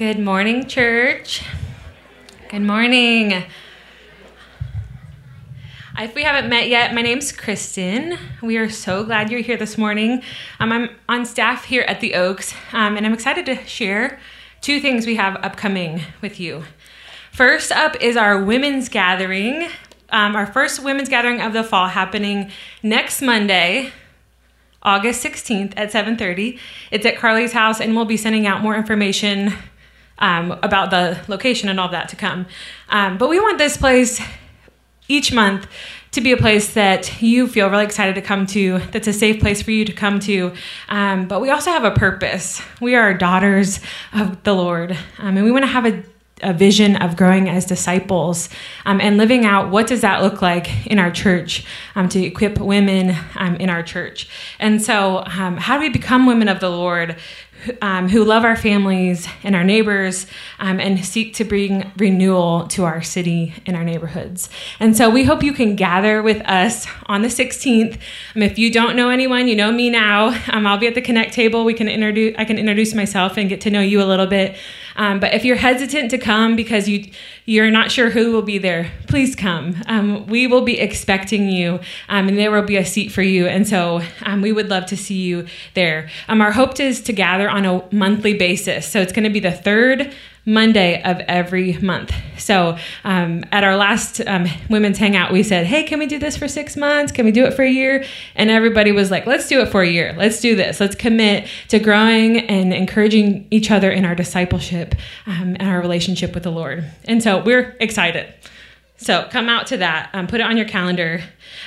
Good morning, church. Good morning. If we haven't met yet, my name's Kristen. We are so glad you're here this morning. Um, I'm on staff here at the Oaks, um, and I'm excited to share two things we have upcoming with you. First up is our women's gathering, um, our first women's gathering of the fall happening next Monday, August 16th at 7:30. It's at Carly's house, and we'll be sending out more information um, about the location and all that to come. Um, but we want this place each month to be a place that you feel really excited to come to, that's a safe place for you to come to. Um, but we also have a purpose. We are daughters of the Lord, um, and we want to have a a vision of growing as disciples um, and living out what does that look like in our church um, to equip women um, in our church and so um, how do we become women of the lord um, who love our families and our neighbors um, and seek to bring renewal to our city and our neighborhoods. And so we hope you can gather with us on the 16th. Um, if you don't know anyone, you know me now. Um, I'll be at the Connect table. We can introduce. I can introduce myself and get to know you a little bit. Um, but if you're hesitant to come because you you're not sure who will be there, please come. Um, we will be expecting you, um, and there will be a seat for you. And so um, we would love to see you there. Um, our hope is to gather on a monthly basis. So it's going to be the third Monday of every month. So um, at our last um, women's hangout, we said, Hey, can we do this for six months? Can we do it for a year? And everybody was like, Let's do it for a year. Let's do this. Let's commit to growing and encouraging each other in our discipleship um, and our relationship with the Lord. And so we're excited. So come out to that, um, put it on your calendar.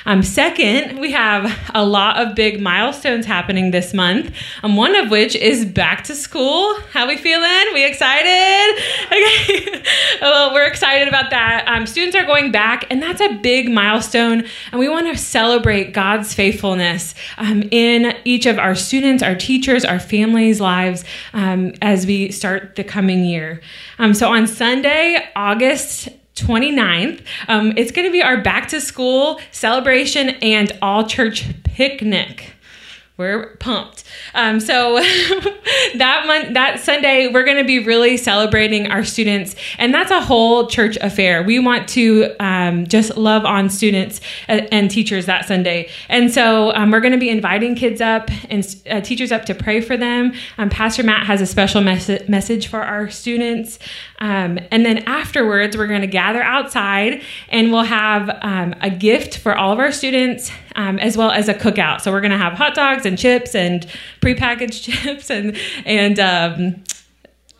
Um, second, we have a lot of big milestones happening this month. Um, one of which is back to school. How we feeling? We excited? Okay. well, we're excited about that. Um, students are going back, and that's a big milestone. And we want to celebrate God's faithfulness um, in each of our students, our teachers, our families' lives um, as we start the coming year. Um, so on Sunday, August 29th. Um, it's going to be our back to school celebration and all church picnic. We're pumped. Um, so that month, that Sunday, we're going to be really celebrating our students, and that's a whole church affair. We want to um, just love on students and, and, teachers that Sunday, and so um, we're going to be inviting kids up and uh, teachers up to pray for them. Um, Pastor Matt has a special mes- message for our students, um, and then afterwards, we're going to gather outside, and we'll have um, a gift for all of our students, as well as a cookout. So we're going to have hot dogs and chips and prepackaged chips and and um,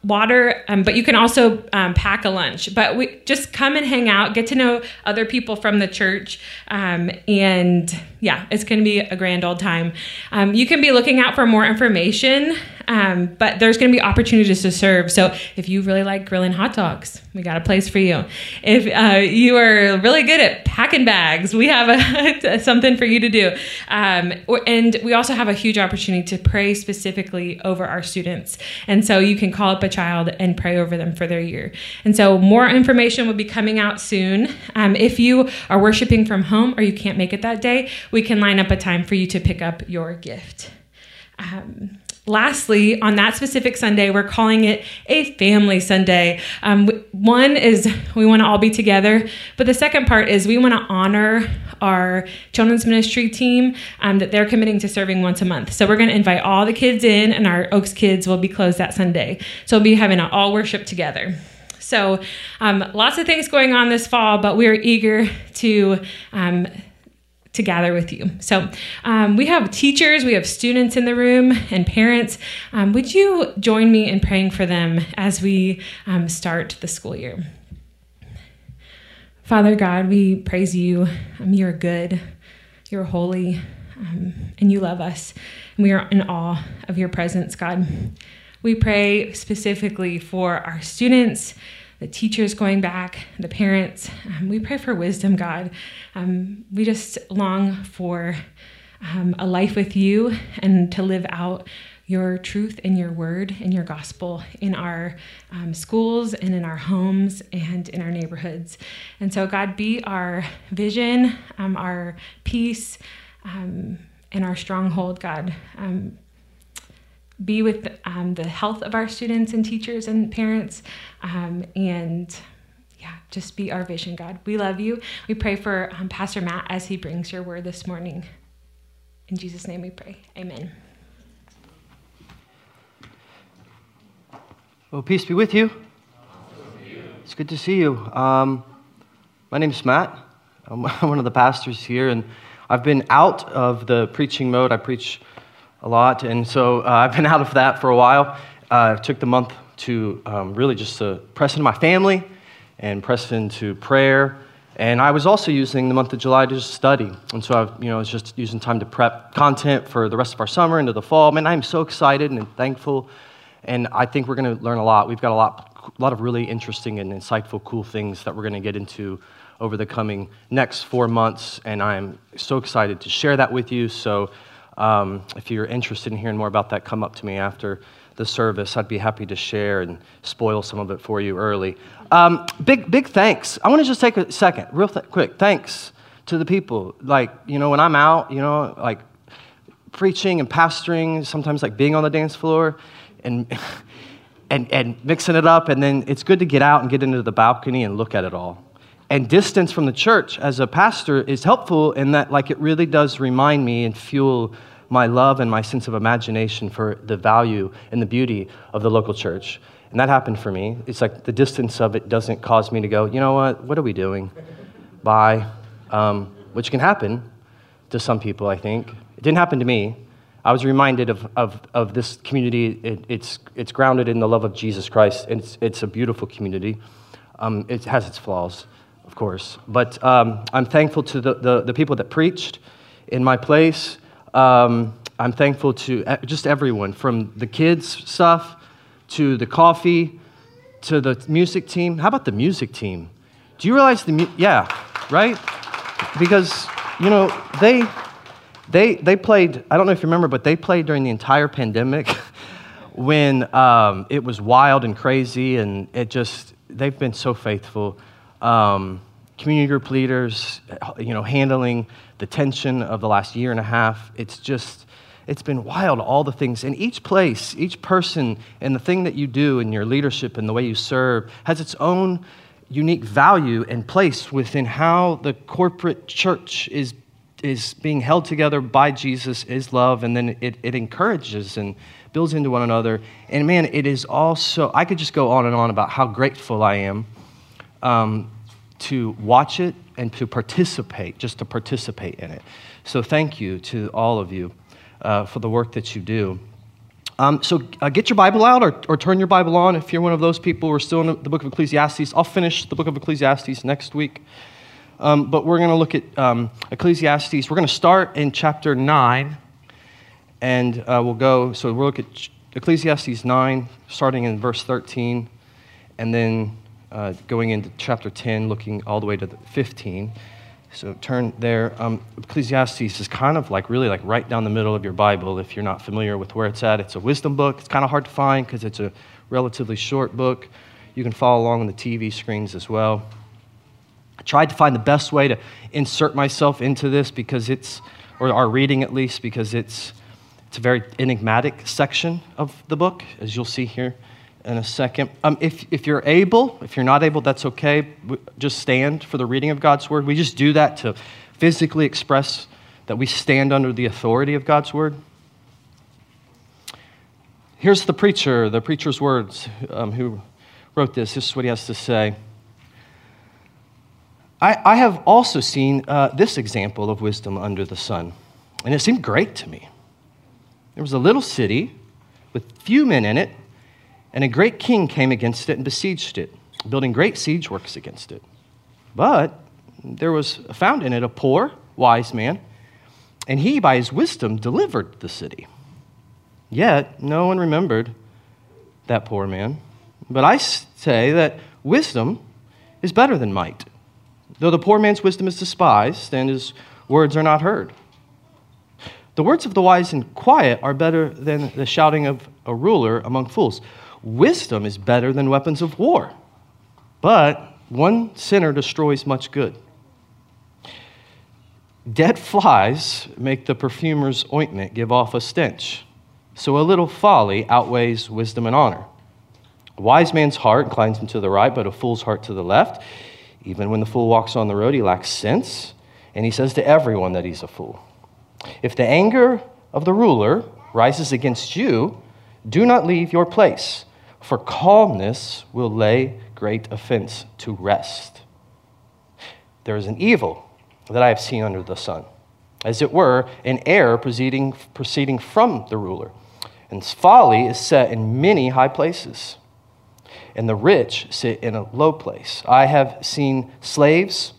water, um, but you can also um, pack a lunch. But we just come and hang out, get to know other people from the church, um, and yeah, it's going to be a grand old time. Um, you can be looking out for more information, um, but there's going to be opportunities to serve. So if you really like grilling hot dogs, we got a place for you. If uh, you are really good at packing bags, we have a, something for you to do. Um, and we also have a huge opportunity to pray specifically over our students. And so you can call up a child and pray over them for their year. And so more information will be coming out soon. Um, if you are worshiping from home or you can't make it that day, we can line up a time for you to pick up your gift. Um, lastly, on that specific Sunday, we're calling it a family Sunday. Um, one is we want to all be together, but the second part is we want to honor our children's ministry team um, that they're committing to serving once a month. So we're going to invite all the kids in, and our Oaks kids will be closed that Sunday. So we'll be having an all worship together. So, um, lots of things going on this fall, but we're eager to um, to gather with you. So um, we have teachers, we have students in the room, and parents. Um, would you join me in praying for them as we um, start the school year? Father God, we praise you. Um, you're good, you're holy, um, and you love us. And we are in awe of your presence, God. We pray specifically for our students the teachers going back, the parents. Um, we pray for wisdom, God. Um, we just long for um, a life with you and to live out your truth and your word and your gospel in our um, schools and in our homes and in our neighborhoods. And so, God, be our vision, um, our peace, um, and our stronghold, God be with um, the health of our students and teachers and parents. Um, and yeah, just be our vision, God. We love you. We pray for um, Pastor Matt as he brings your word this morning. In Jesus' name we pray. Amen. Well, peace be with you. It's good to see you. Um, my name is Matt. I'm one of the pastors here, and I've been out of the preaching mode. I preach a lot, and so uh, I've been out of that for a while. Uh, took the month to um, really just to press into my family and press into prayer. And I was also using the month of July to just study. And so I you know, was just using time to prep content for the rest of our summer into the fall. Man, I'm so excited and thankful and I think we're going to learn a lot. We've got a lot, a lot of really interesting and insightful, cool things that we're going to get into over the coming next four months, and I'm so excited to share that with you. So, um, if you're interested in hearing more about that, come up to me after the service. I'd be happy to share and spoil some of it for you early. Um, big, big thanks. I want to just take a second, real th- quick. Thanks to the people. Like, you know, when I'm out, you know, like preaching and pastoring, sometimes like being on the dance floor and, and, and mixing it up. And then it's good to get out and get into the balcony and look at it all. And distance from the church as a pastor is helpful in that, like, it really does remind me and fuel my love and my sense of imagination for the value and the beauty of the local church. And that happened for me. It's like the distance of it doesn't cause me to go, you know what, what are we doing? Bye. Um, which can happen to some people, I think. It didn't happen to me. I was reminded of, of, of this community. It, it's, it's grounded in the love of Jesus Christ. And it's, it's a beautiful community. Um, it has its flaws, of course. But um, I'm thankful to the, the, the, people that preached in my place. Um, I'm thankful to just everyone, from the kids' stuff to the coffee to the music team. How about the music team? Do you realize the, mu- yeah, right? Because, you know, they they, they played, I don't know if you remember, but they played during the entire pandemic when um, it was wild and crazy, and it just, they've been so faithful. Um, community group leaders, you know, handling the tension of the last year and a half. It's just, it's been wild, all the things. And each place, each person, and the thing that you do in your leadership and the way you serve has its own unique value and place within how the corporate church is is being held together by Jesus is love, and then it, it encourages and builds into one another. And man, it is also, I could just go on and on about how grateful I am um, to watch it and to participate, just to participate in it. So thank you to all of you uh, for the work that you do. Um, so uh, get your Bible out or, or turn your Bible on if you're one of those people. We're still in the book of Ecclesiastes. I'll finish the book of Ecclesiastes next week. Um, but we're going to look at um, Ecclesiastes. We're going to start in chapter 9, and uh, we'll go. So we'll look at Ecclesiastes 9, starting in verse 13, and then uh, going into chapter 10, looking all the way to 15. So turn there. Um, Ecclesiastes is kind of like really like right down the middle of your Bible if you're not familiar with where it's at. It's a wisdom book. It's kind of hard to find because it's a relatively short book. You can follow along on the TV screens as well. I tried to find the best way to insert myself into this because it's, or our reading at least, because it's, it's a very enigmatic section of the book, as you'll see here in a second. Um, if, if you're able, if you're not able, that's okay. Just stand for the reading of God's word. We just do that to physically express that we stand under the authority of God's word. Here's the preacher, the preacher's words, um, who wrote this. This is what he has to say. I, I have also seen uh, this example of wisdom under the sun, and it seemed great to me. There was a little city with few men in it, and a great king came against it and besieged it, building great siege works against it. But there was found in it a poor, wise man, and he, by his wisdom, delivered the city. Yet no one remembered that poor man. But I say that wisdom is better than might though the poor man's wisdom is despised and his words are not heard. The words of the wise and quiet are better than the shouting of a ruler among fools. Wisdom is better than weapons of war, but one sinner destroys much good. Dead flies make the perfumer's ointment give off a stench, So a little folly outweighs wisdom and honor. A wise man's heart inclines him to the right, but a fool's heart to the left. Even when the fool walks on the road, he lacks sense, and he says to everyone that he's a fool. If the anger of the ruler rises against you, do not leave your place, for calmness will lay great offense to rest. There is an evil that I have seen under the sun, as it were, an error proceeding, proceeding from the ruler. And folly is set in many high places, and the rich sit in a low place. I have seen slaves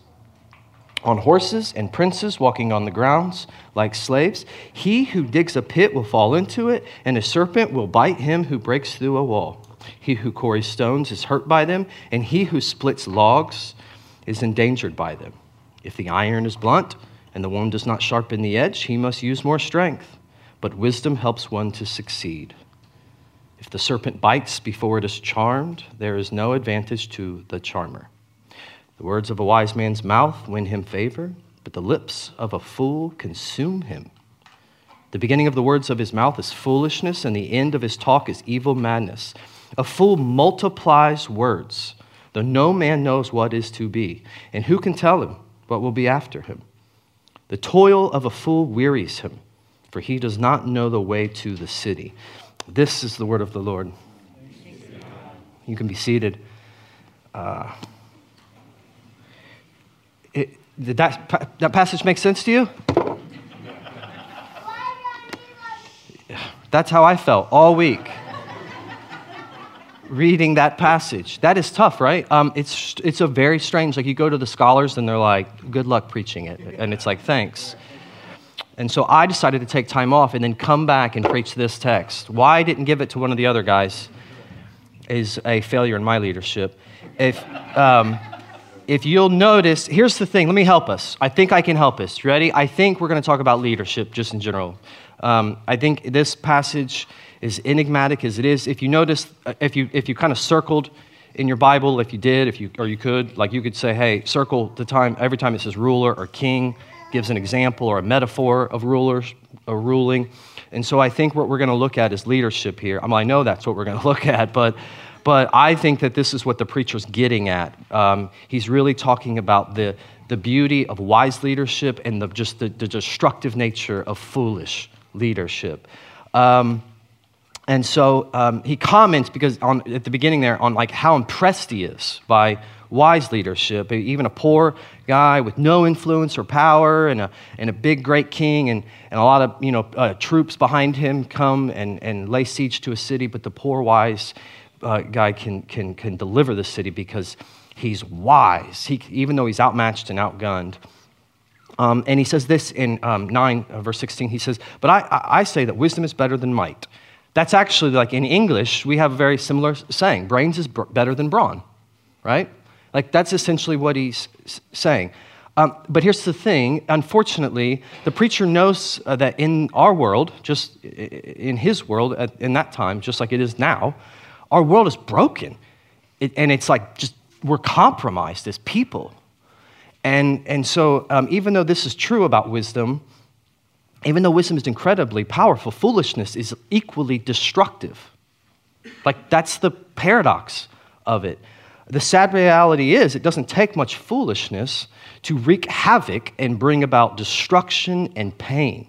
on horses and princes walking on the grounds like slaves. He who digs a pit will fall into it, and a serpent will bite him who breaks through a wall. He who quarries stones is hurt by them, and he who splits logs is endangered by them. If the iron is blunt and the one does not sharpen the edge, he must use more strength. But wisdom helps one to succeed. If the serpent bites before it is charmed, there is no advantage to the charmer. The words of a wise man's mouth win him favor, but the lips of a fool consume him. The beginning of the words of his mouth is foolishness, and the end of his talk is evil madness. A fool multiplies words, though no man knows what is to be, and who can tell him what will be after him? The toil of a fool wearies him, for he does not know the way to the city. This is the word of the Lord. You can be seated. Uh, it, did that, that passage make sense to you? That's how I felt all week reading that passage. That is tough, right? Um, it's, it's a very strange, like you go to the scholars and they're like, good luck preaching it. And it's like, thanks. And so I decided to take time off and then come back and preach this text. Why I didn't give it to one of the other guys is a failure in my leadership. If, um, if you'll notice, here's the thing. Let me help us. I think I can help us. Ready? I think we're going to talk about leadership just in general. Um, I think this passage is enigmatic as it is. If you notice, uh, if you if you kind of circled in your Bible, if you did, if you or you could, like you could say, hey, circle the time every time it says ruler or king, gives an example or a metaphor of rulers a ruling. And so I think what we're going to look at is leadership here. I mean, I know that's what we're going to look at, but but I think that this is what the preacher's getting at. Um, he's really talking about the, the beauty of wise leadership and the, just the, the destructive nature of foolish leadership. Um, and so um, he comments because on, at the beginning there on like how impressed he is by wise leadership. Even a poor guy with no influence or power and a, and a big, great king and, and a lot of you know, uh, troops behind him come and, and lay siege to a city, but the poor, wise uh, guy can, can, can deliver the city because he's wise, he, even though he's outmatched and outgunned. Um, and he says this in um, 9, uh, verse 16. He says, But I, I say that wisdom is better than might. That's actually like in English, we have a very similar saying brains is better than brawn, right? Like that's essentially what he's saying. Um, but here's the thing unfortunately, the preacher knows uh, that in our world, just in his world at, in that time, just like it is now, our world is broken. It, and it's like just we're compromised as people. And, and so, um, even though this is true about wisdom, even though wisdom is incredibly powerful, foolishness is equally destructive. Like, that's the paradox of it. The sad reality is, it doesn't take much foolishness to wreak havoc and bring about destruction and pain.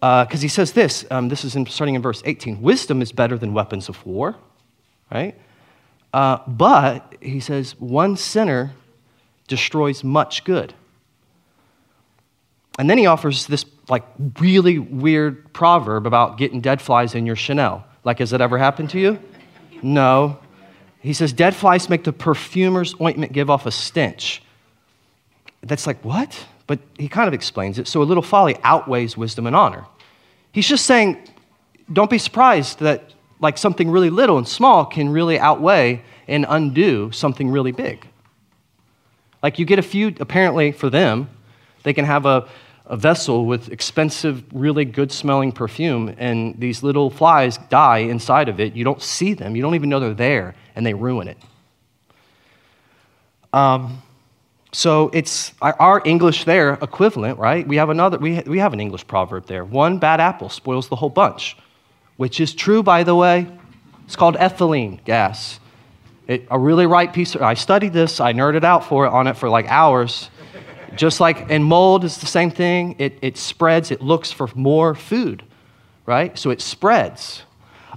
Because uh, he says this, um, this is in, starting in verse 18 Wisdom is better than weapons of war, right? Uh, but, he says, one sinner destroys much good. And then he offers this like really weird proverb about getting dead flies in your Chanel. Like, has that ever happened to you? No. He says, dead flies make the perfumer's ointment give off a stench. That's like, what? But he kind of explains it. So a little folly outweighs wisdom and honor. He's just saying, don't be surprised that like something really little and small can really outweigh and undo something really big. Like you get a few, apparently for them, they can have a, a vessel with expensive, really good smelling perfume, and these little flies die inside of it. You don't see them, you don't even know they're there, and they ruin it. Um, so it's our English there equivalent, right? We have another, we, we have an English proverb there. One bad apple spoils the whole bunch. which is true, by the way. It's called ethylene gas. It, a really right piece of, I studied this, I nerded out for it on it for like hours. Just like in mold is the same thing. It, it spreads, it looks for more food, right? So it spreads.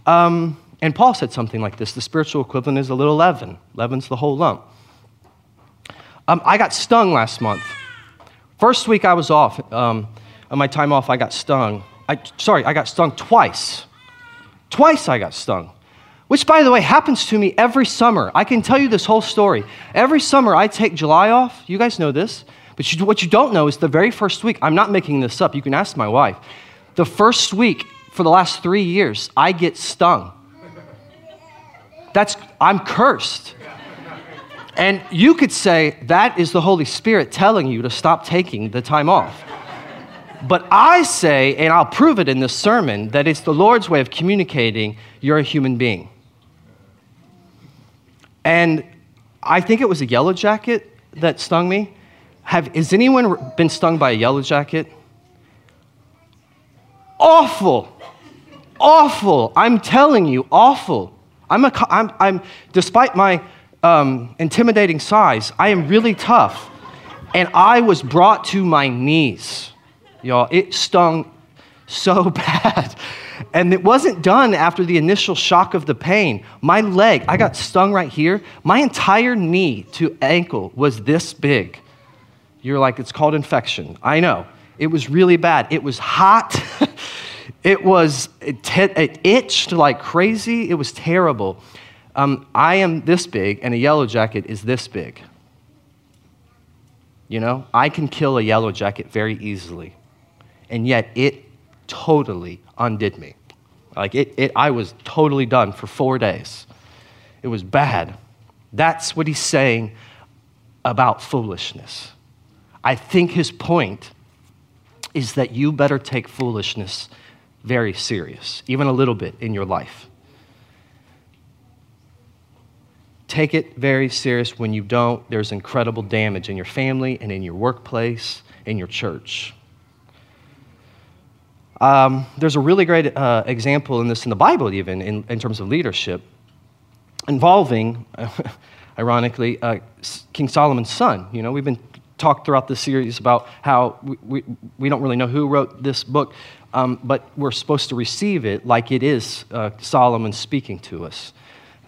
Um, and Paul said something like this the spiritual equivalent is a little leaven. Leaven's the whole lump. Um, I got stung last month. First week I was off, um, on my time off, I got stung. I, sorry, I got stung twice. Twice I got stung. Which, by the way, happens to me every summer. I can tell you this whole story. Every summer I take July off. You guys know this. But you, what you don't know is the very first week, I'm not making this up, you can ask my wife. The first week for the last three years, I get stung. That's, I'm cursed. And you could say that is the Holy Spirit telling you to stop taking the time off. But I say, and I'll prove it in this sermon, that it's the Lord's way of communicating you're a human being. And I think it was a yellow jacket that stung me. Have, has anyone been stung by a yellow jacket? Awful. Awful. I'm telling you, awful. I'm, a, I'm, I'm despite my um, intimidating size, I am really tough. And I was brought to my knees. Y'all, it stung so bad. And it wasn't done after the initial shock of the pain. My leg, I got stung right here. My entire knee to ankle was this big. You're like, it's called infection. I know. It was really bad. It was hot. it was, it, t- it, itched like crazy. It was terrible. Um, I am this big, and a yellow jacket is this big. You know, I can kill a yellow jacket very easily. And yet it totally undid me. Like it, it I was totally done for four days. It was bad. That's what he's saying about foolishness. I think his point is that you better take foolishness very serious, even a little bit in your life. Take it very serious. When you don't, there's incredible damage in your family and in your workplace, in your church. Um, there's a really great uh, example in this in the Bible, even in, in terms of leadership, involving, ironically, uh, King Solomon's son. You know, we've been talked throughout this series about how we, we, we don't really know who wrote this book, um, but we're supposed to receive it like it is uh, Solomon speaking to us,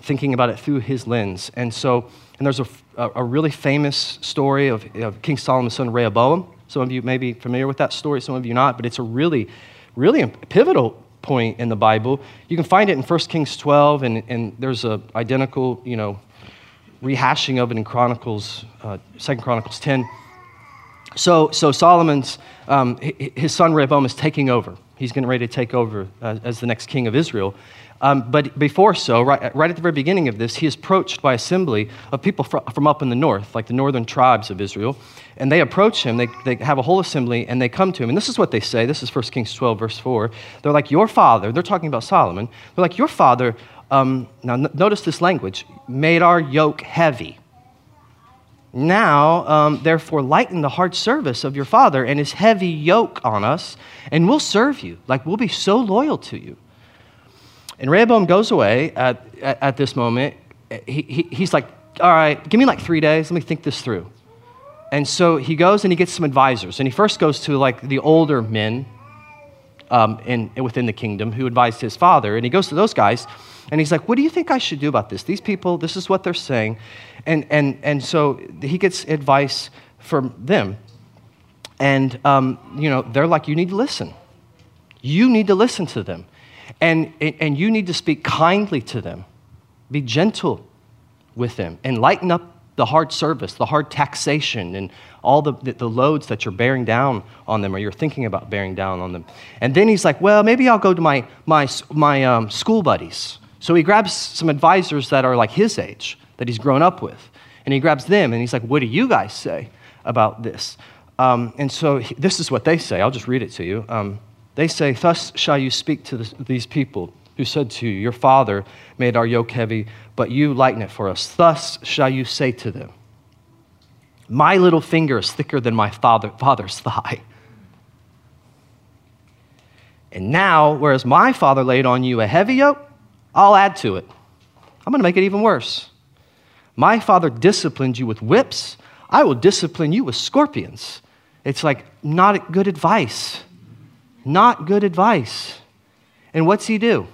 thinking about it through his lens. And so, and there's a, a really famous story of, of King Solomon's son Rehoboam. Some of you may be familiar with that story, some of you not, but it's a really, really pivotal point in the Bible. You can find it in 1 Kings 12, and, and there's a identical, you know, rehashing of it in Chronicles, uh, 2 Chronicles 10. So, so Solomon's, um, his son Rehoboam is taking over. He's getting ready to take over uh, as the next king of Israel. Um, but before so, right, right, at the very beginning of this, he is approached by assembly of people from, from up in the north, like the northern tribes of Israel. And they approach him, they, they have a whole assembly, and they come to him. And this is what they say. This is 1 Kings 12, verse 4. They're like, Your father, they're talking about Solomon. They're like, Your father, um, now n- notice this language, made our yoke heavy. Now, um, therefore, lighten the hard service of your father and his heavy yoke on us, and we'll serve you. Like, we'll be so loyal to you. And Rehoboam goes away at, at, at this moment. He, he, he's like, All right, give me like three days. Let me think this through. And so he goes and he gets some advisors. And he first goes to like the older men um, in, within the kingdom who advised his father. And he goes to those guys and he's like, What do you think I should do about this? These people, this is what they're saying. And, and, and so he gets advice from them. And, um, you know, they're like, You need to listen. You need to listen to them. And, and you need to speak kindly to them. Be gentle with them and lighten up the hard service, the hard taxation, and all the, the, loads that you're bearing down on them or you're thinking about bearing down on them. And then he's like, well, maybe I'll go to my, my, my um, school buddies. So he grabs some advisors that are like his age, that he's grown up with. And he grabs them and he's like, what do you guys say about this? Um, and so he, this is what they say. I'll just read it to you. Um, they say, Thus shall you speak to these people who said to you, Your father made our yoke heavy, but you lighten it for us. Thus shall you say to them, My little finger is thicker than my father, father's thigh. And now, whereas my father laid on you a heavy yoke, I'll add to it. I'm going to make it even worse. My father disciplined you with whips, I will discipline you with scorpions. It's like not good advice. Not good advice. And what's he do?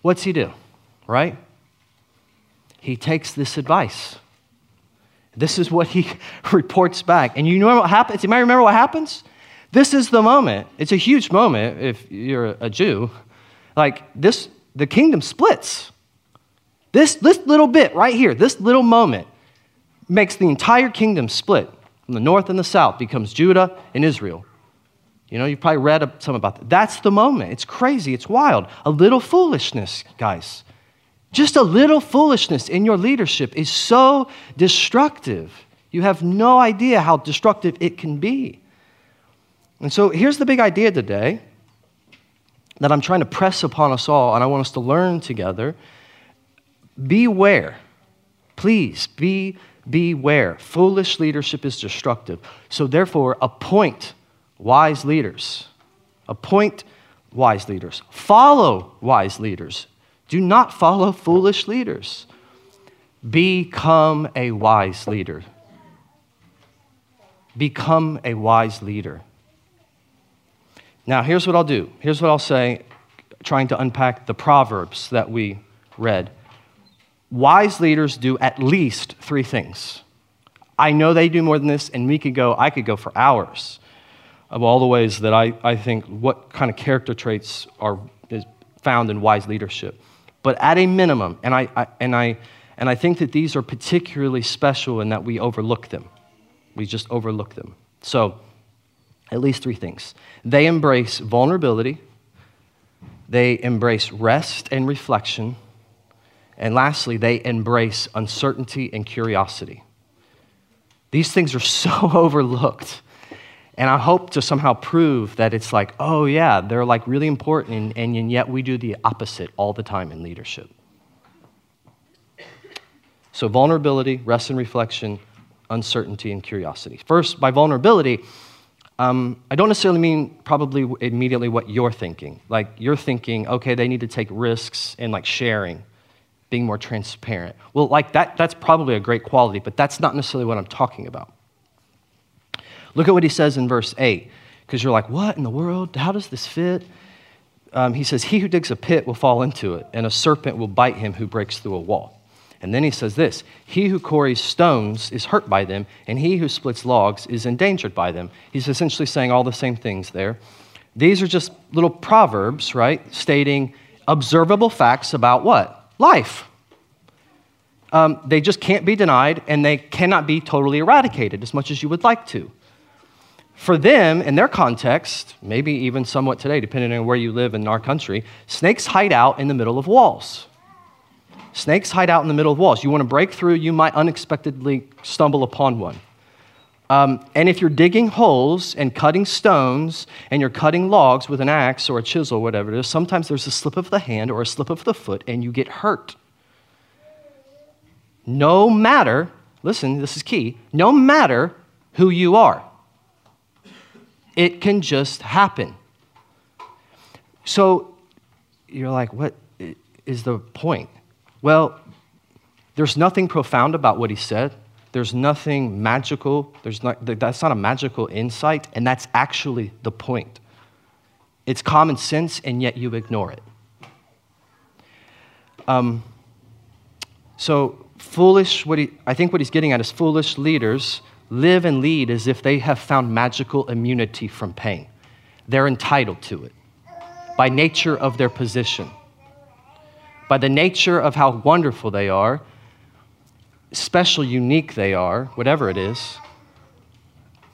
What's he do? Right? He takes this advice. This is what he reports back. And you know what happens? You might remember what happens? This is the moment. It's a huge moment if you're a Jew. Like this, the kingdom splits. This, this little bit right here, this little moment, makes the entire kingdom split from the north and the south, becomes Judah and Israel. You know, you've probably read some about that. That's the moment. It's crazy. It's wild. A little foolishness, guys. Just a little foolishness in your leadership is so destructive. You have no idea how destructive it can be. And so here's the big idea today that I'm trying to press upon us all, and I want us to learn together. Beware. Please be beware. Foolish leadership is destructive. So therefore, appoint wise leaders. Appoint wise leaders. Follow wise leaders. Do not follow foolish leaders. Become a wise leader. Become a wise leader. Now, here's what I'll do. Here's what I'll say, trying to unpack the Proverbs that we read. Wise leaders do at least three things. I know they do more than this, and we could go, I could go for hours of all the ways that I, I think what kind of character traits are is found in wise leadership. But at a minimum, and I, I, and, I, and I think that these are particularly special in that we overlook them. We just overlook them. So, at least three things. They embrace vulnerability, they embrace rest and reflection, and lastly, they embrace uncertainty and curiosity. These things are so overlooked. And I hope to somehow prove that it's like, oh, yeah, they're like really important, and, and yet we do the opposite all the time in leadership. So, vulnerability, rest and reflection, uncertainty, and curiosity. First, by vulnerability, um, I don't necessarily mean probably immediately what you're thinking. Like, you're thinking, okay, they need to take risks and like sharing, being more transparent. Well, like that, that's probably a great quality, but that's not necessarily what I'm talking about. Look at what he says in verse 8, because you're like, what in the world? How does this fit? Um, he says, He who digs a pit will fall into it, and a serpent will bite him who breaks through a wall. And then he says this He who quarries stones is hurt by them, and he who splits logs is endangered by them. He's essentially saying all the same things there. These are just little proverbs, right? Stating observable facts about what? Life. Um, they just can't be denied, and they cannot be totally eradicated as much as you would like to for them, in their context, maybe even somewhat today, depending on where you live in our country, snakes hide out in the middle of walls. Snakes hide out in the middle of walls. You want to break through, you might unexpectedly stumble upon one. Um, and if you're digging holes and cutting stones and you're cutting logs with an axe or a chisel, or whatever it is, sometimes there's a slip of the hand or a slip of the foot and you get hurt. No matter, listen, this is key, no matter who you are. It can just happen. So you're like, what is the point? Well, there's nothing profound about what he said. There's nothing magical. There's not, that's not a magical insight, and that's actually the point. It's common sense, and yet you ignore it. Um, so, foolish, what he, I think what he's getting at is foolish leaders live and lead as if they have found magical immunity from pain. They're entitled to it by nature of their position, by the nature of how wonderful they are, special, unique they are, whatever it is,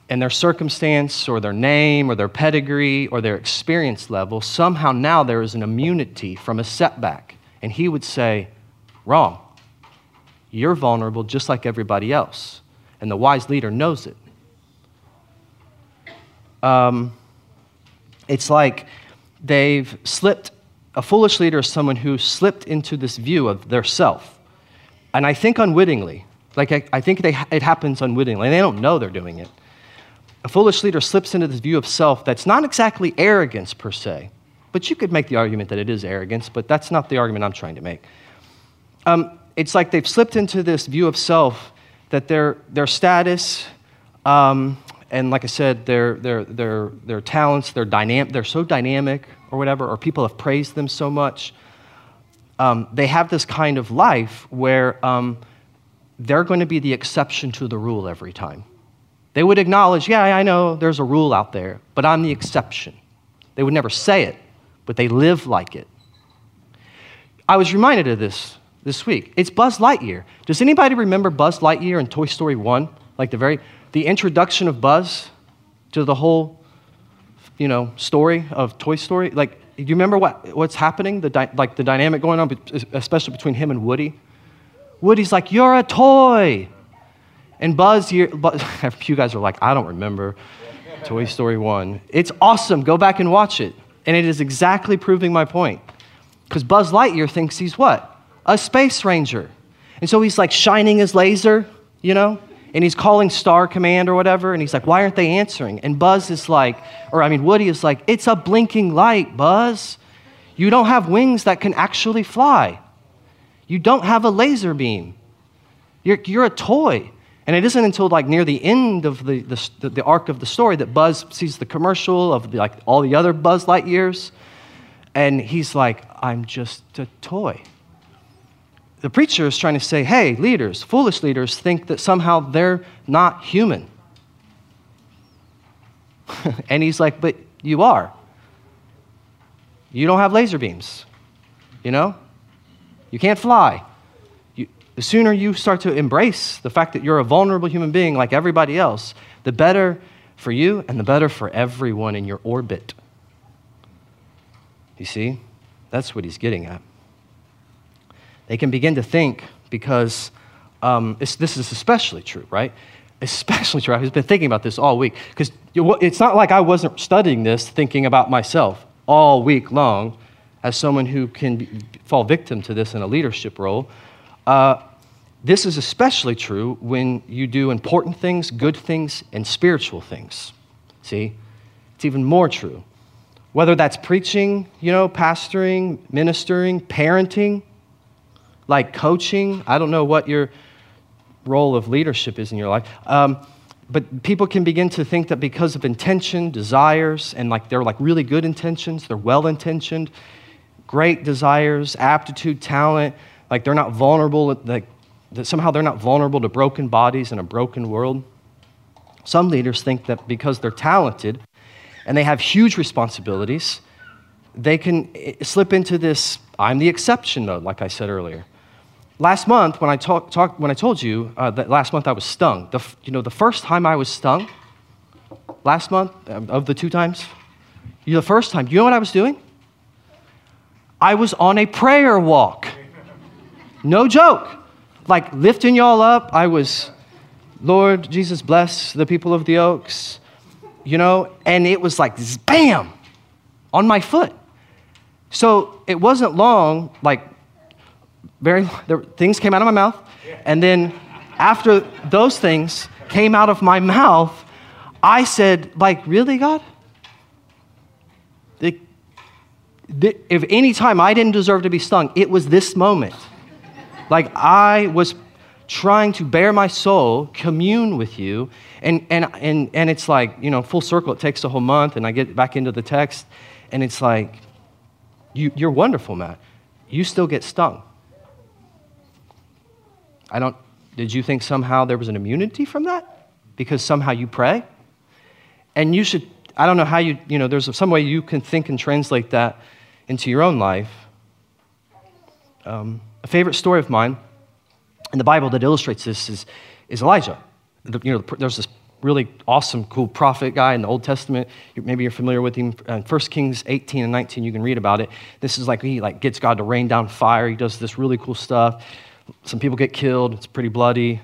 and their circumstance or their name or their pedigree or their experience level, somehow now there is an immunity from a setback. And he would say, Wrong. You're vulnerable just like everybody else and the wise leader knows it. Um, it's like they've slipped, a foolish leader is someone who slipped into this view of their self. And I think unwittingly, like I, I think they, it happens unwittingly, and they don't know they're doing it. a foolish leader slips into this view of self that's not exactly arrogance per se, but you could make the argument that it is arrogance, but that's not the argument I'm trying to make. Um, it's like they've slipped into this view of self that their, their status, um, and like I said, their, their, their, their talents, their dynam- they're so dynamic or whatever, or people have praised them so much. Um, they have this kind of life where um, they're going to be the exception to the rule every time. They would acknowledge, yeah, I know there's a rule out there, but I'm the exception. They would never say it, but they live like it. I was reminded of this this week. It's Buzz Lightyear. Does anybody remember Buzz Lightyear in Toy Story 1? Like the very the introduction of Buzz to the whole you know story of Toy Story? Like do you remember what, what's happening? The like the dynamic going on, especially between him and Woody. Woody's like, "You're a toy," and Buzz, Buzz you guys are like, "I don't remember." Toy Story 1. It's awesome. Go back and watch it. And it is exactly proving my point. Because Buzz Lightyear thinks he's what? A space ranger. And so he's like shining his laser, you know, and he's calling Star Command or whatever. And he's like, why aren't they answering? And Buzz is like, or I mean, Woody is like, it's a blinking light, Buzz. You don't have wings that can actually fly. You don't have a laser beam. You're, you're a toy. And it isn't until like near the end of the, the, the arc of the story that Buzz sees the commercial of the, like all the other Buzz Lightyears, and he's like, "I'm just a toy." The preacher is trying to say, "Hey, leaders, foolish leaders, think that somehow they're not human," and he's like, "But you are. You don't have laser beams, you know. You can't fly." The sooner you start to embrace the fact that you're a vulnerable human being like everybody else, the better for you and the better for everyone in your orbit. You see? That's what he's getting at. They can begin to think because um, this is especially true, right? Especially true. I've been thinking about this all week because it's not like I wasn't studying this thinking about myself all week long as someone who can fall victim to this in a leadership role. Uh, this is especially true when you do important things, good things, and spiritual things. See? It's even more true. Whether that's preaching, you know, pastoring, ministering, parenting, like coaching. I don't know what your role of leadership is in your life. Um, but people can begin to think that because of intention, desires, and like they're like really good intentions, they're well intentioned, great desires, aptitude, talent, like they're not vulnerable, like that somehow they're not vulnerable to broken bodies in a broken world. Some leaders think that because they're talented and they have huge responsibilities, they can eh, slip into this I'm the exception mode, like I said earlier. Last month, when I, talk, talk, when I told you uh, that last month I was stung, the, you know, the first time I was stung, last month, um, of the two times, you know, the first time, you know what I was doing? I was on a prayer walk. No joke. Like lifting y'all up, I was, Lord Jesus, bless the people of the Oaks, you know, and it was like bam on my foot. So it wasn't long, like, very, there, things came out of my mouth, and then after those things came out of my mouth, I said, like, really, God? if any time I didn't deserve to be stung, it was this moment. Like I was trying to bare my soul, commune with you. And, and, and, and it's like, you know, full circle, it takes a whole month, and I get back into the text, and it's like, you, you're wonderful, Matt. You still get stung. I don't, did you think somehow there was an immunity from that? Because somehow you pray? And you should, I don't know how you, you know, there's some way you can think and translate that into your own life. Um, a favorite story of mine in the Bible that illustrates this is, is Elijah. The, you know, there's this really awesome, cool prophet guy in the Old Testament. Maybe you're familiar with him. In 1 Kings 18 and 19, you can read about it. This is like he like gets God to rain down fire. He does this really cool stuff. Some people get killed. It's pretty bloody.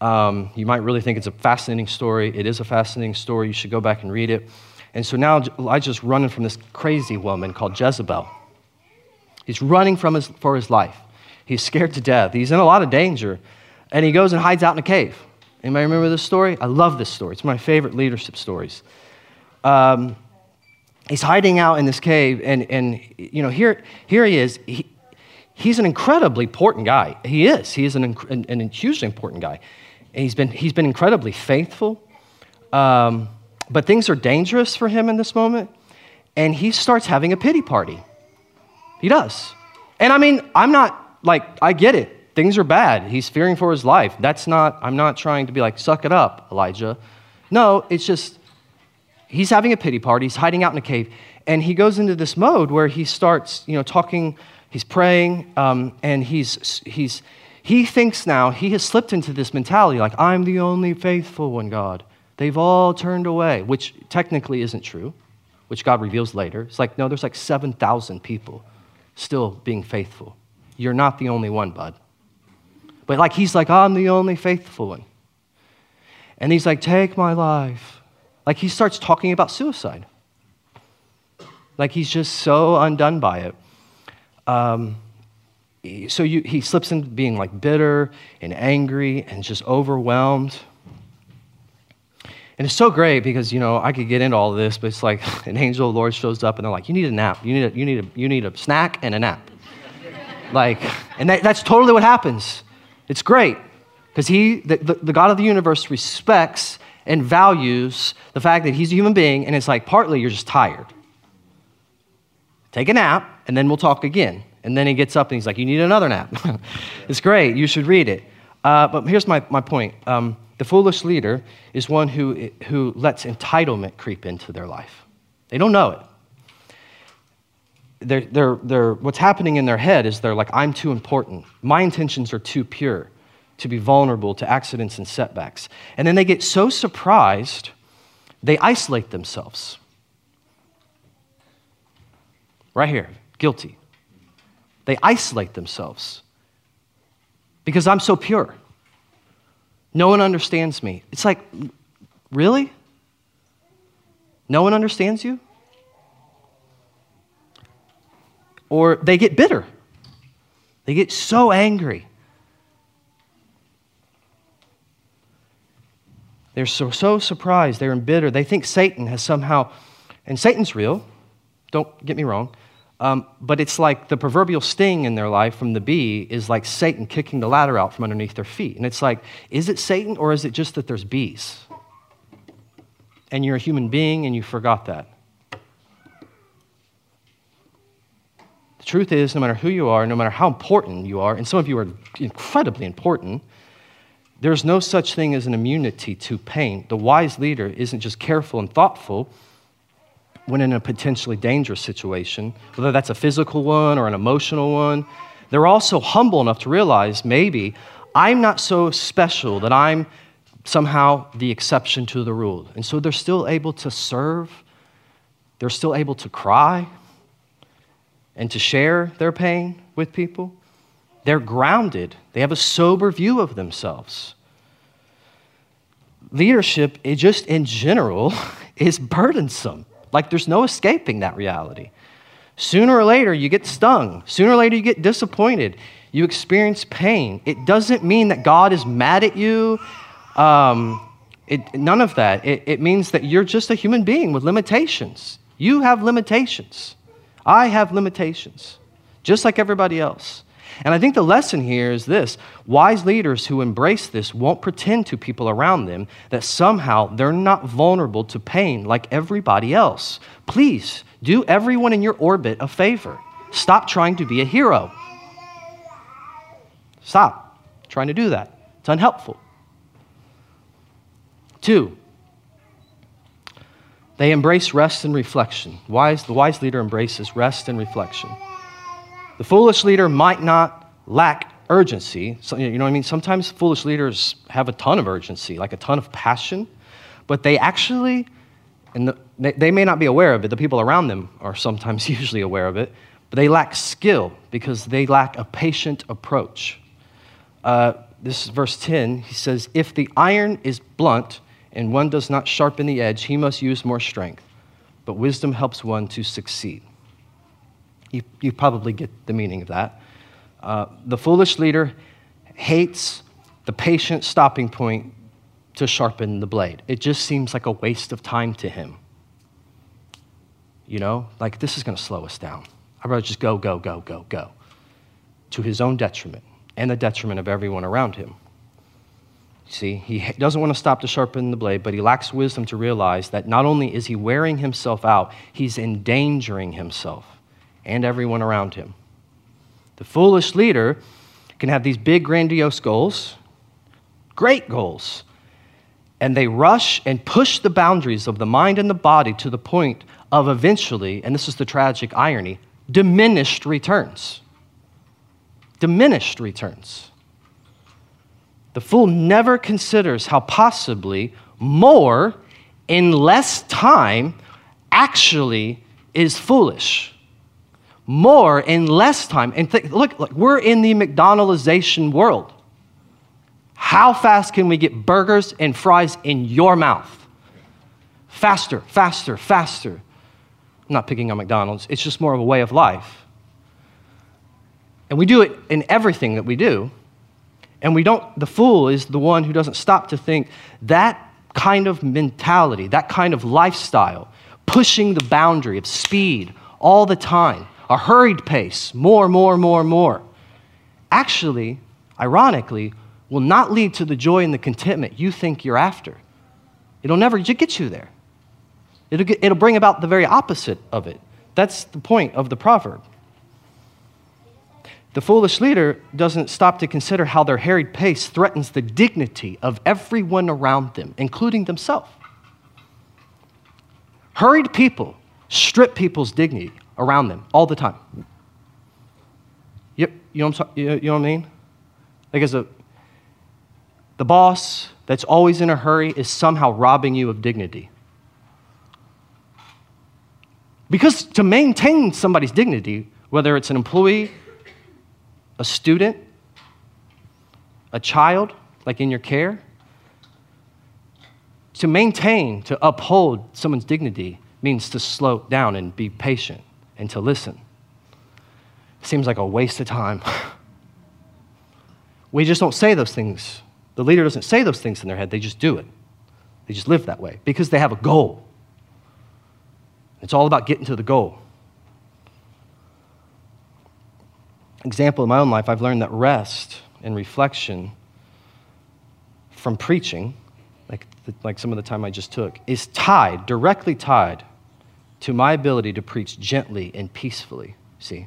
Um, you might really think it's a fascinating story. It is a fascinating story. You should go back and read it. And so now Elijah's running from this crazy woman called Jezebel. He's running from his, for his life. He's scared to death. He's in a lot of danger. And he goes and hides out in a cave. Anybody remember this story? I love this story. It's one of my favorite leadership stories. Um, he's hiding out in this cave, and, and you know, here, here he is. He, he's an incredibly important guy. He is. He is an, an, an hugely important guy. And he's been, he's been incredibly faithful. Um, but things are dangerous for him in this moment. And he starts having a pity party. He does. And I mean, I'm not like, I get it. Things are bad. He's fearing for his life. That's not, I'm not trying to be like, suck it up, Elijah. No, it's just, he's having a pity party. He's hiding out in a cave. And he goes into this mode where he starts, you know, talking, he's praying, um, and he's, he's, he thinks now, he has slipped into this mentality like, I'm the only faithful one, God. They've all turned away, which technically isn't true, which God reveals later. It's like, no, there's like 7,000 people still being faithful. You're not the only one, bud. But like, he's like, I'm the only faithful one. And he's like, take my life. Like, he starts talking about suicide. Like, he's just so undone by it. Um, so you, he slips into being like bitter and angry and just overwhelmed. And it's so great because, you know, I could get into all this, but it's like an angel of the Lord shows up and they're like, you need a nap. You need a, you need a, you need a snack and a nap. like, and that, that's totally what happens. It's great because he, the, the, the God of the universe, respects and values the fact that he's a human being, and it's like partly you're just tired. Take a nap, and then we'll talk again. And then he gets up and he's like, You need another nap. it's great. You should read it. Uh, but here's my, my point um, the foolish leader is one who, who lets entitlement creep into their life, they don't know it. They're, they're, they're, what's happening in their head is they're like, I'm too important. My intentions are too pure to be vulnerable to accidents and setbacks. And then they get so surprised, they isolate themselves. Right here, guilty. They isolate themselves because I'm so pure. No one understands me. It's like, really? No one understands you? Or they get bitter. They get so angry. They're so, so surprised. They're embittered. They think Satan has somehow, and Satan's real, don't get me wrong, um, but it's like the proverbial sting in their life from the bee is like Satan kicking the ladder out from underneath their feet. And it's like, is it Satan or is it just that there's bees? And you're a human being and you forgot that. The truth is, no matter who you are, no matter how important you are, and some of you are incredibly important, there's no such thing as an immunity to pain. The wise leader isn't just careful and thoughtful when in a potentially dangerous situation, whether that's a physical one or an emotional one. They're also humble enough to realize maybe I'm not so special that I'm somehow the exception to the rule. And so they're still able to serve, they're still able to cry and to share their pain with people. They're grounded, they have a sober view of themselves. Leadership, just in general, is burdensome. Like there's no escaping that reality. Sooner or later, you get stung. Sooner or later, you get disappointed. You experience pain. It doesn't mean that God is mad at you. Um, it, none of that. It, it means that you're just a human being with limitations. You have limitations. I have limitations, just like everybody else. And I think the lesson here is this wise leaders who embrace this won't pretend to people around them that somehow they're not vulnerable to pain like everybody else. Please do everyone in your orbit a favor. Stop trying to be a hero. Stop trying to do that. It's unhelpful. Two, they embrace rest and reflection. Wise, the wise leader embraces rest and reflection. The foolish leader might not lack urgency. So, you know what I mean? Sometimes foolish leaders have a ton of urgency, like a ton of passion, but they actually, and the, they, they may not be aware of it, the people around them are sometimes usually aware of it, but they lack skill because they lack a patient approach. Uh, this is verse 10. He says, If the iron is blunt and one does not sharpen the edge, he must use more strength, but wisdom helps one to succeed. You, you probably get the meaning of that. Uh, the foolish leader hates the patient stopping point to sharpen the blade. It just seems like a waste of time to him. You know, like this is going to slow us down. I'd rather just go, go, go, go, go to his own detriment and the detriment of everyone around him. See, he doesn't want to stop to sharpen the blade, but he lacks wisdom to realize that not only is he wearing himself out, he's endangering himself and everyone around him. The foolish leader can have these big, grandiose goals, great goals, and they rush and push the boundaries of the mind and the body to the point of eventually, and this is the tragic irony, diminished returns. Diminished returns. The fool never considers how possibly more in less time actually is foolish. More in less time. And look, look, we're in the McDonaldization world. How fast can we get burgers and fries in your mouth? Faster, faster, faster. I'm not picking on McDonald's, it's just more of a way of life. And we do it in everything that we do. And we don't, the fool is the one who doesn't stop to think that kind of mentality, that kind of lifestyle, pushing the boundary of speed all the time, a hurried pace, more, more, more, more, actually, ironically, will not lead to the joy and the contentment you think you're after. It'll never get you there. It'll, get, it'll bring about the very opposite of it. That's the point of the proverb. The foolish leader doesn't stop to consider how their harried pace threatens the dignity of everyone around them, including themselves. Hurried people strip people's dignity around them all the time. Yep, you know what, you know what I mean? Like as a the boss that's always in a hurry is somehow robbing you of dignity. Because to maintain somebody's dignity, whether it's an employee a student, a child, like in your care, to maintain, to uphold someone's dignity means to slow down and be patient and to listen. Seems like a waste of time. we just don't say those things. The leader doesn't say those things in their head, they just do it. They just live that way because they have a goal. It's all about getting to the goal. example in my own life, I've learned that rest and reflection from preaching, like, the, like some of the time I just took, is tied, directly tied to my ability to preach gently and peacefully. See?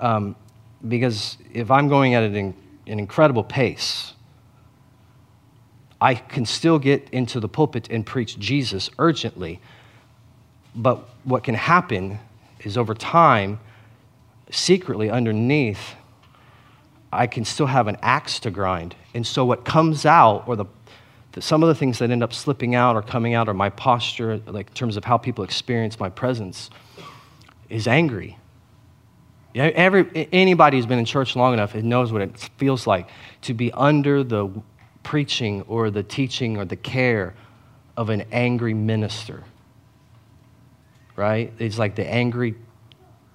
Um, because if I'm going at an, an incredible pace, I can still get into the pulpit and preach Jesus urgently. But what can happen is over time, secretly underneath, I can still have an axe to grind. And so what comes out, or the, some of the things that end up slipping out or coming out, or my posture, like in terms of how people experience my presence, is angry. Yeah, every, anybody who's been in church long enough it knows what it feels like to be under the preaching or the teaching or the care of an angry minister. Right? It's like the angry,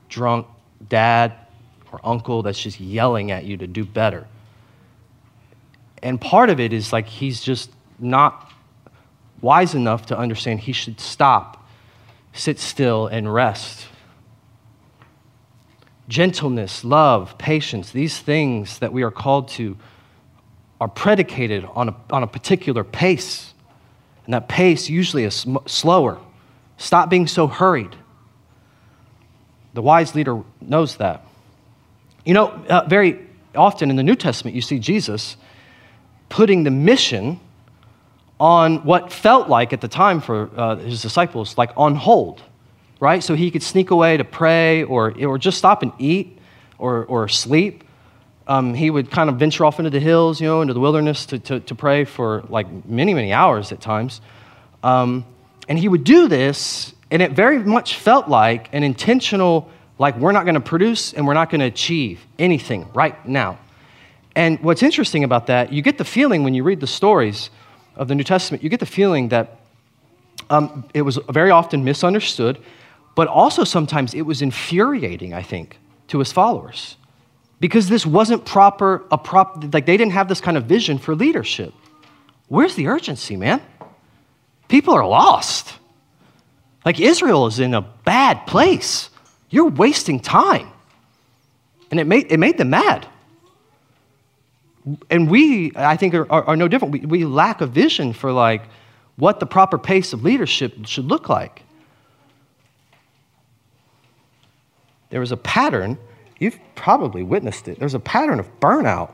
drunk dad or uncle that's just yelling at you to do better. And part of it is like he's just not wise enough to understand he should stop, sit still, and rest. Gentleness, love, patience, these things that we are called to are predicated on a, on a particular pace. And that pace usually is sm- slower. Stop being so hurried. The wise leader knows that. You know, uh, very often in the New Testament, you see Jesus putting the mission on what felt like at the time for uh, his disciples, like on hold, right? So he could sneak away to pray or, or just stop and eat or, or sleep. Um, he would kind of venture off into the hills, you know, into the wilderness to, to, to pray for like many, many hours at times. Um, and he would do this and it very much felt like an intentional, like, we're not going to produce and we're not going to achieve anything right now. And what's interesting about that, you get the feeling when you read the stories of the New Testament, you get the feeling that um, it was very often misunderstood, but also sometimes it was infuriating, I think, to his followers. Because this wasn't proper, a prop, like they didn't have this kind of vision for leadership. Where's the urgency, man? People are lost. Like Israel is in a bad place. You're wasting time. And it made, it made them mad. And we, I think, are, are, are no different. We, we lack a vision for like what the proper pace of leadership should look like. There was a pattern, you've probably witnessed it. There's a pattern of burnout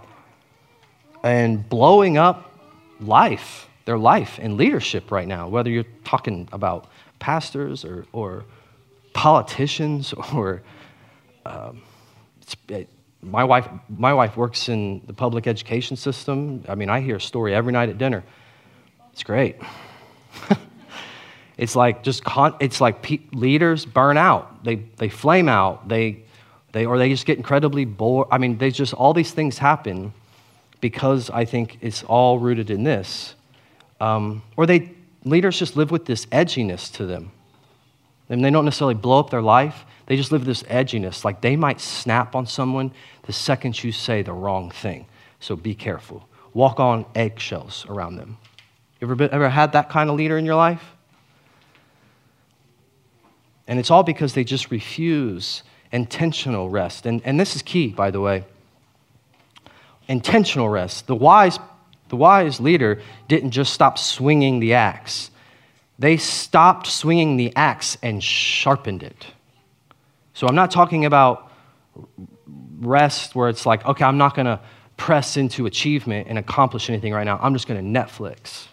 and blowing up life, their life and leadership right now, whether you're talking about pastors or, or politicians or um, my wife, my wife works in the public education system. I mean, I hear a story every night at dinner. It's great. it's like just con- it's like pe- leaders burn out. They they flame out. They they or they just get incredibly bored. I mean, they just all these things happen because I think it's all rooted in this. Um, or they leaders just live with this edginess to them. And they don't necessarily blow up their life. They just live this edginess. Like they might snap on someone the second you say the wrong thing. So be careful. Walk on eggshells around them. You ever, been, ever had that kind of leader in your life? And it's all because they just refuse intentional rest. And, and this is key, by the way. Intentional rest. The wise, the wise leader didn't just stop swinging the axe, they stopped swinging the axe and sharpened it. So I'm not talking about rest where it's like, okay, I'm not going to press into achievement and accomplish anything right now. I'm just going to Netflix.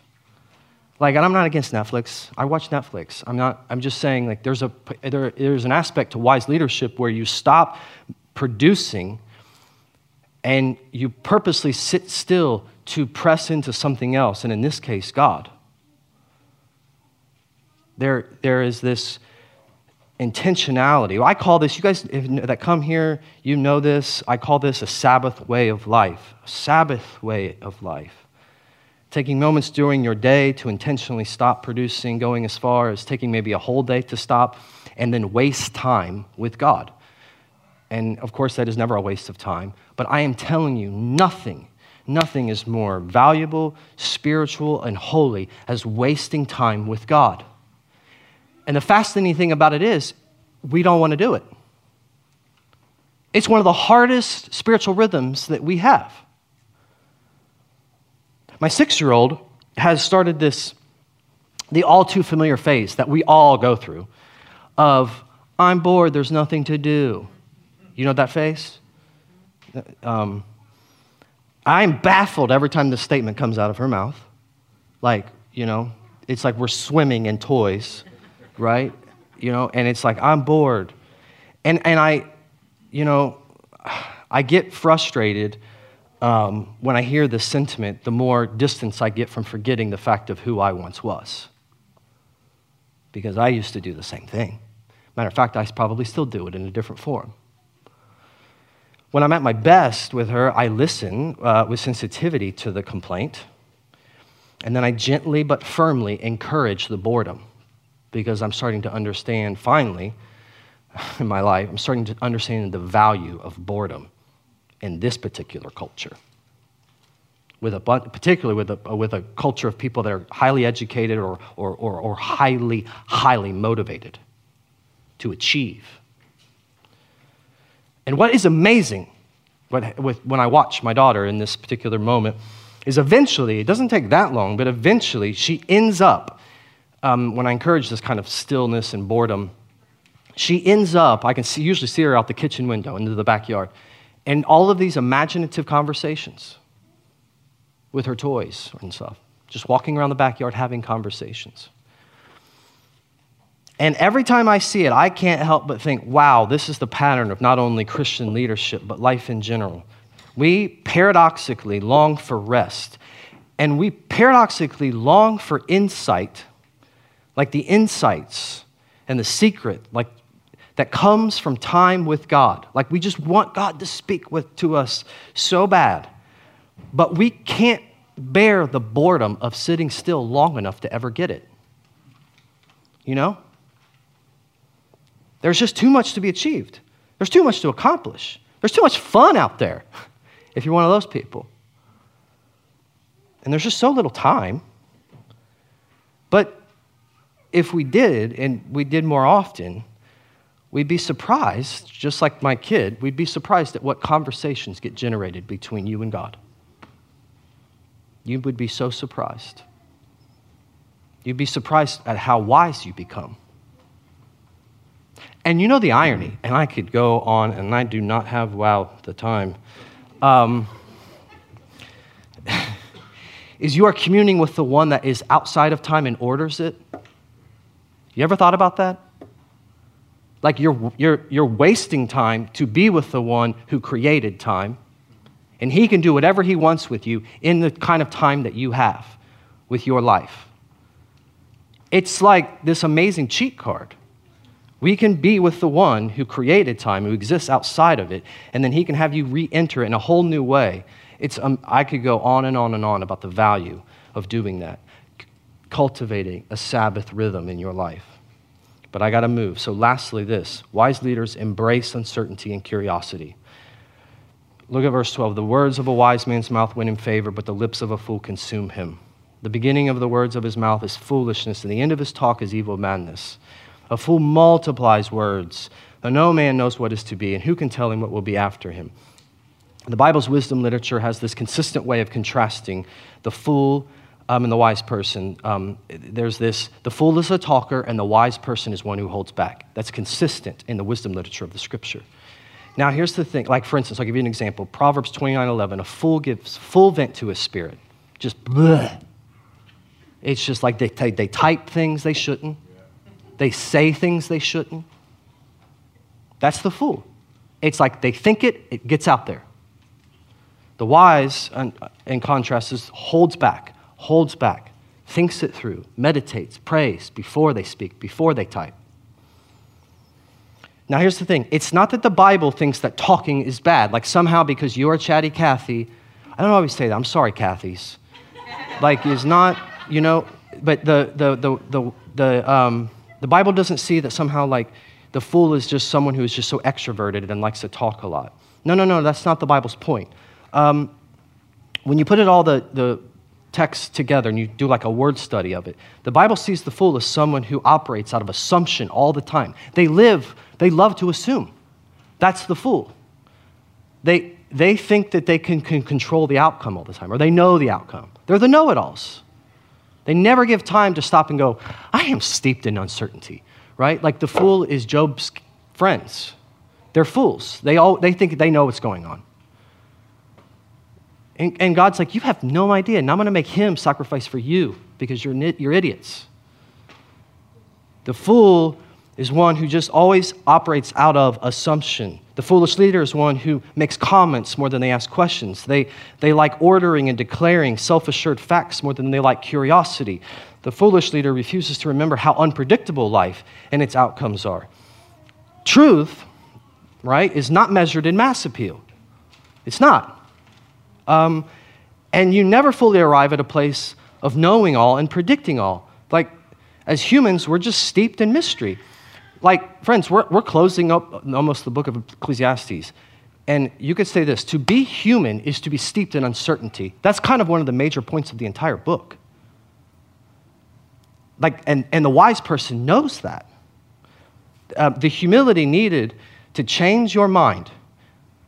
Like, and I'm not against Netflix. I watch Netflix. I'm not, I'm just saying, like, there's, a, there, there's an aspect to wise leadership where you stop producing and you purposely sit still to press into something else, and in this case, God. There, there is this intentionality. I call this, you guys that come here, you know this. I call this a Sabbath way of life. A Sabbath way of life taking moments during your day to intentionally stop producing, going as far as taking maybe a whole day to stop, and then waste time with God. And of course, that is never a waste of time. But I am telling you, nothing, nothing is more valuable, spiritual, and holy as wasting time with God. And the fascinating thing about it is, we don't want to do it. It's one of the hardest spiritual rhythms that we have. My six year old has started this, the all too familiar phase that we all go through of, I'm bored, there's nothing to do. You know that phase? Um, I'm baffled every time this statement comes out of her mouth. Like, you know, it's like we're swimming in toys, right? You know, and it's like, I'm bored. And, and I, you know, I get frustrated um, when I hear this sentiment, the more distance I get from forgetting the fact of who I once was. Because I used to do the same thing. Matter of fact, I probably still do it in a different form. When I'm at my best with her, I listen uh, with sensitivity to the complaint, and then I gently but firmly encourage the boredom because I'm starting to understand, finally, in my life, I'm starting to understand the value of boredom in this particular culture. With a, particularly with a, with a culture of people that are highly educated or, or, or, or highly, highly motivated to achieve. And what is amazing what, with, when I watch my daughter in this particular moment is eventually, it doesn't take that long, but eventually she ends up, um, when I encourage this kind of stillness and boredom, she ends up, I can see, usually see her out the kitchen window into the backyard and all of these imaginative conversations with her toys and stuff, just walking around the backyard having conversations. And every time I see it, I can't help but think, wow, this is the pattern of not only Christian leadership, but life in general. We paradoxically long for rest, and we paradoxically long for insight, like the insights and the secret, like that comes from time with God. Like we just want God to speak with, to us so bad, but we can't bear the boredom of sitting still long enough to ever get it. You know? There's just too much to be achieved. There's too much to accomplish. There's too much fun out there if you're one of those people. And there's just so little time. But if we did, and we did more often, we'd be surprised, just like my kid, we'd be surprised at what conversations get generated between you and God. You would be so surprised. You'd be surprised at how wise you become. And you know the irony, and I could go on, and I do not have, wow, the time, um, is you are communing with the one that is outside of time and orders it. You ever thought about that? Like you're, you're, you're wasting time to be with the one who created time, and he can do whatever he wants with you in the kind of time that you have with your life. It's like this amazing cheat card. We can be with the one who created time, who exists outside of it, and then he can have you re enter in a whole new way. It's, um, I could go on and on and on about the value of doing that, cultivating a Sabbath rhythm in your life. But I got to move. So, lastly, this wise leaders embrace uncertainty and curiosity. Look at verse 12. The words of a wise man's mouth win him favor, but the lips of a fool consume him. The beginning of the words of his mouth is foolishness, and the end of his talk is evil madness. A fool multiplies words, though no man knows what is to be, and who can tell him what will be after him? The Bible's wisdom literature has this consistent way of contrasting the fool um, and the wise person. Um, there's this the fool is a talker, and the wise person is one who holds back. That's consistent in the wisdom literature of the scripture. Now, here's the thing like, for instance, I'll give you an example Proverbs 29 11. A fool gives full vent to his spirit. Just bleh. It's just like they, they type things they shouldn't. They say things they shouldn't. That's the fool. It's like they think it, it gets out there. The wise, in contrast, is holds back, holds back, thinks it through, meditates, prays before they speak, before they type. Now, here's the thing it's not that the Bible thinks that talking is bad, like somehow because you're chatty Kathy. I don't always say that. I'm sorry, Kathys. Like, is not, you know, but the, the, the, the, the um, the Bible doesn't see that somehow like the fool is just someone who is just so extroverted and likes to talk a lot. No, no, no, that's not the Bible's point. Um, when you put it all the, the text together and you do like a word study of it, the Bible sees the fool as someone who operates out of assumption all the time. They live, they love to assume. That's the fool. They, they think that they can, can control the outcome all the time, or they know the outcome. They're the know it alls. They never give time to stop and go, I am steeped in uncertainty, right? Like the fool is Job's friends. They're fools. They, all, they think they know what's going on. And, and God's like, You have no idea. And I'm going to make him sacrifice for you because you're, you're idiots. The fool is one who just always operates out of assumption. The foolish leader is one who makes comments more than they ask questions. They, they like ordering and declaring self assured facts more than they like curiosity. The foolish leader refuses to remember how unpredictable life and its outcomes are. Truth, right, is not measured in mass appeal. It's not. Um, and you never fully arrive at a place of knowing all and predicting all. Like, as humans, we're just steeped in mystery like, friends, we're, we're closing up almost the book of Ecclesiastes. And you could say this to be human is to be steeped in uncertainty. That's kind of one of the major points of the entire book. Like, and, and the wise person knows that. Uh, the humility needed to change your mind,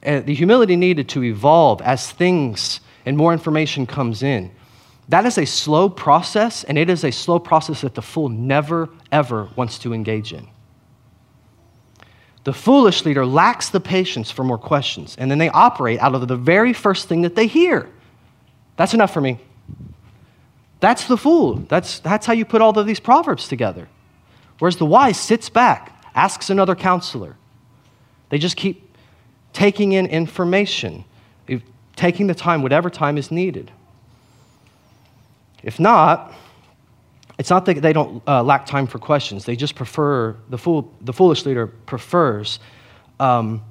uh, the humility needed to evolve as things and more information comes in. That is a slow process, and it is a slow process that the fool never, ever wants to engage in. The foolish leader lacks the patience for more questions, and then they operate out of the very first thing that they hear. That's enough for me. That's the fool. That's, that's how you put all of these proverbs together. Whereas the wise sits back, asks another counselor. They just keep taking in information, taking the time, whatever time is needed. If not, it's not that they don't uh, lack time for questions. They just prefer, the, fool, the foolish leader prefers um,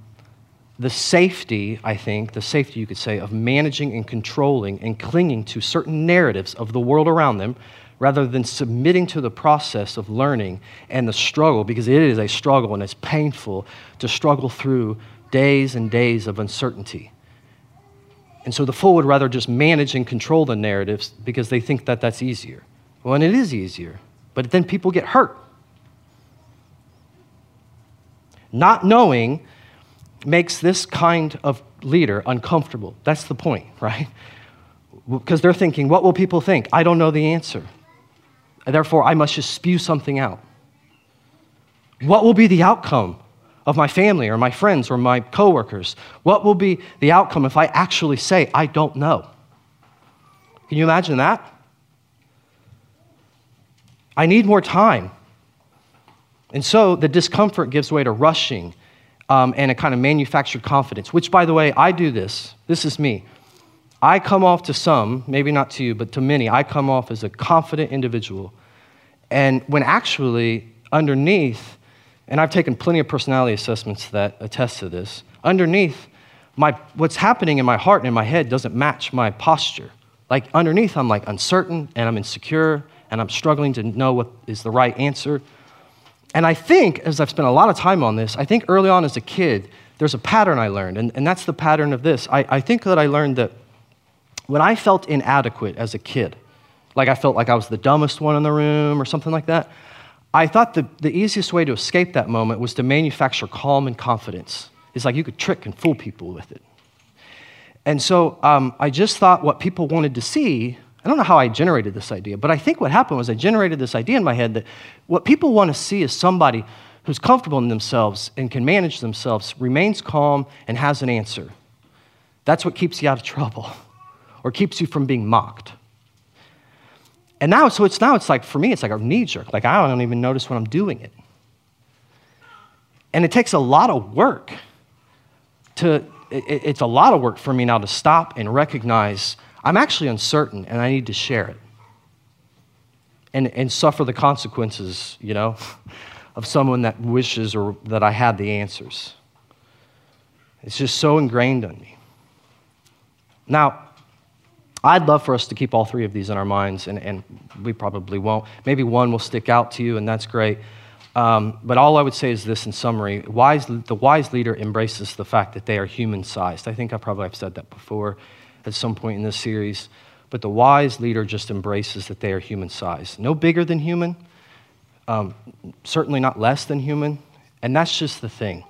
the safety, I think, the safety you could say, of managing and controlling and clinging to certain narratives of the world around them rather than submitting to the process of learning and the struggle, because it is a struggle and it's painful to struggle through days and days of uncertainty. And so the fool would rather just manage and control the narratives because they think that that's easier. Well, and it is easier, but then people get hurt. Not knowing makes this kind of leader uncomfortable. That's the point, right? Because they're thinking, what will people think? I don't know the answer. Therefore, I must just spew something out. What will be the outcome of my family or my friends or my coworkers? What will be the outcome if I actually say, I don't know? Can you imagine that? I need more time. And so the discomfort gives way to rushing um, and a kind of manufactured confidence, which, by the way, I do this. This is me. I come off to some, maybe not to you, but to many, I come off as a confident individual. And when actually, underneath, and I've taken plenty of personality assessments that attest to this, underneath, my, what's happening in my heart and in my head doesn't match my posture. Like underneath, I'm like uncertain and I'm insecure and I'm struggling to know what is the right answer. And I think, as I've spent a lot of time on this, I think early on as a kid, there's a pattern I learned, and, and that's the pattern of this. I, I think that I learned that when I felt inadequate as a kid, like I felt like I was the dumbest one in the room or something like that, I thought the, the easiest way to escape that moment was to manufacture calm and confidence. It's like you could trick and fool people with it. And so um, I just thought what people wanted to see I don't know how I generated this idea, but I think what happened was I generated this idea in my head that what people want to see is somebody who's comfortable in themselves and can manage themselves, remains calm, and has an answer. That's what keeps you out of trouble or keeps you from being mocked. And now, so it's now, it's like, for me, it's like a knee jerk. Like, I don't even notice when I'm doing it. And it takes a lot of work to, it's a lot of work for me now to stop and recognize I'm actually uncertain and I need to share it and, and suffer the consequences, you know, of someone that wishes or that I had the answers. It's just so ingrained in me. Now, I'd love for us to keep all three of these in our minds, and, and we probably won't. Maybe one will stick out to you, and that's great. Um, but all I would say is this in summary wise, the wise leader embraces the fact that they are human sized. I think I probably have said that before at some point in this series. But the wise leader just embraces that they are human sized. No bigger than human, um, certainly not less than human. And that's just the thing.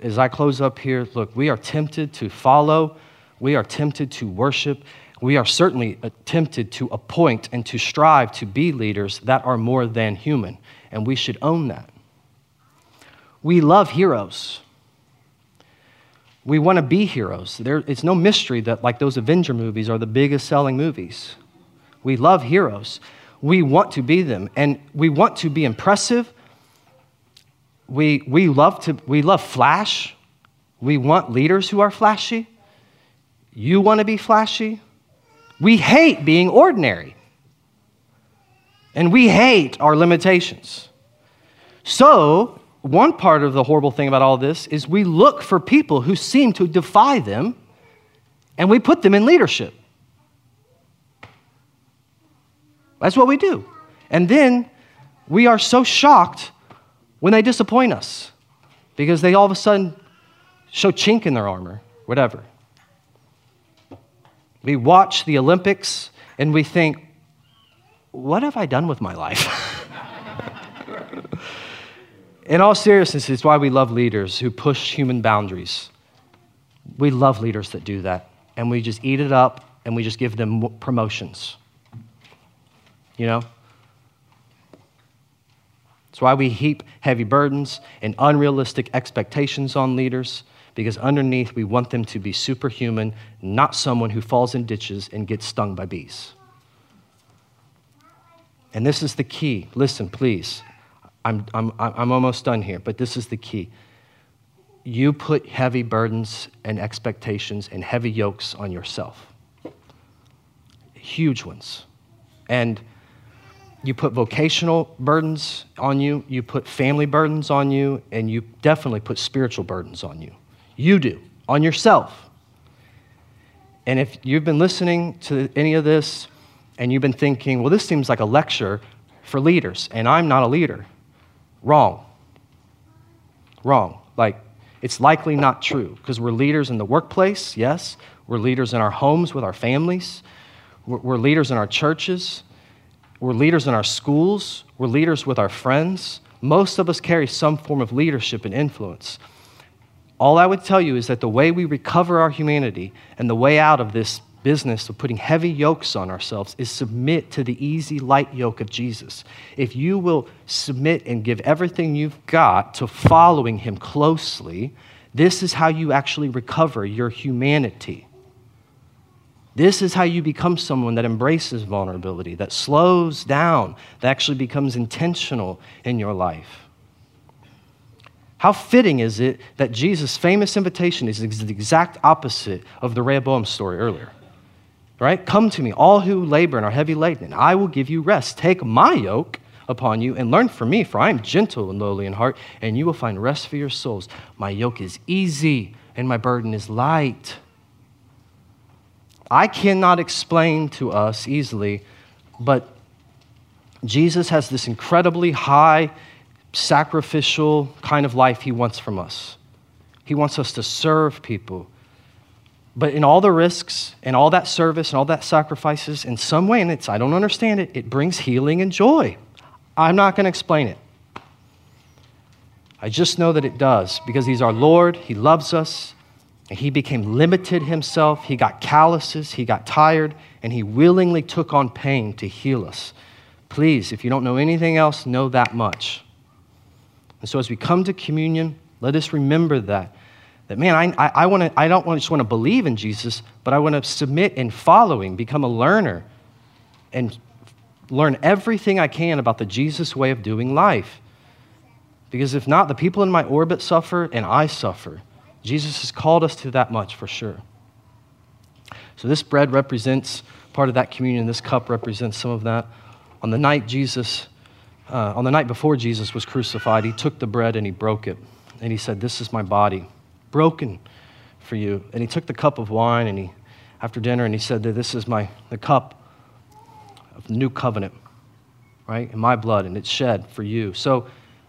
As I close up here, look, we are tempted to follow, we are tempted to worship, we are certainly tempted to appoint and to strive to be leaders that are more than human. And we should own that. We love heroes we want to be heroes. There, it's no mystery that, like those Avenger movies, are the biggest selling movies. We love heroes. We want to be them, and we want to be impressive. We, we, love to, we love flash. We want leaders who are flashy. You want to be flashy. We hate being ordinary. And we hate our limitations. So, one part of the horrible thing about all this is we look for people who seem to defy them and we put them in leadership. That's what we do. And then we are so shocked when they disappoint us because they all of a sudden show chink in their armor, whatever. We watch the Olympics and we think, what have I done with my life? In all seriousness, it's why we love leaders who push human boundaries. We love leaders that do that. And we just eat it up and we just give them promotions. You know? It's why we heap heavy burdens and unrealistic expectations on leaders, because underneath we want them to be superhuman, not someone who falls in ditches and gets stung by bees. And this is the key. Listen, please. I'm, I'm, I'm almost done here, but this is the key. You put heavy burdens and expectations and heavy yokes on yourself, huge ones. And you put vocational burdens on you, you put family burdens on you, and you definitely put spiritual burdens on you. You do, on yourself. And if you've been listening to any of this and you've been thinking, well, this seems like a lecture for leaders, and I'm not a leader, Wrong. Wrong. Like, it's likely not true because we're leaders in the workplace, yes. We're leaders in our homes with our families. We're, we're leaders in our churches. We're leaders in our schools. We're leaders with our friends. Most of us carry some form of leadership and influence. All I would tell you is that the way we recover our humanity and the way out of this business of putting heavy yokes on ourselves is submit to the easy, light yoke of Jesus. If you will submit and give everything you've got to following him closely, this is how you actually recover your humanity. This is how you become someone that embraces vulnerability, that slows down, that actually becomes intentional in your life. How fitting is it that Jesus' famous invitation is the exact opposite of the Rehoboam story earlier? Right? Come to me, all who labor and are heavy laden, and I will give you rest. Take my yoke upon you and learn from me, for I am gentle and lowly in heart, and you will find rest for your souls. My yoke is easy and my burden is light. I cannot explain to us easily, but Jesus has this incredibly high, sacrificial kind of life he wants from us. He wants us to serve people. But in all the risks and all that service and all that sacrifices, in some way, and it's, I don't understand it, it brings healing and joy. I'm not going to explain it. I just know that it does because He's our Lord, He loves us, and he became limited himself. He got calluses. He got tired. And he willingly took on pain to heal us. Please, if you don't know anything else, know that much. And so as we come to communion, let us remember that. That, man, I, I, I, wanna, I don't just want to believe in Jesus, but I want to submit in following, become a learner, and learn everything I can about the Jesus way of doing life. Because if not, the people in my orbit suffer and I suffer. Jesus has called us to that much for sure. So this bread represents part of that communion. This cup represents some of that. On the night Jesus, uh, on the night before Jesus was crucified, he took the bread and he broke it. And he said, This is my body, broken for you. And he took the cup of wine and he, after dinner, and he said this is my the cup of the new covenant, right? In my blood, and it's shed for you. So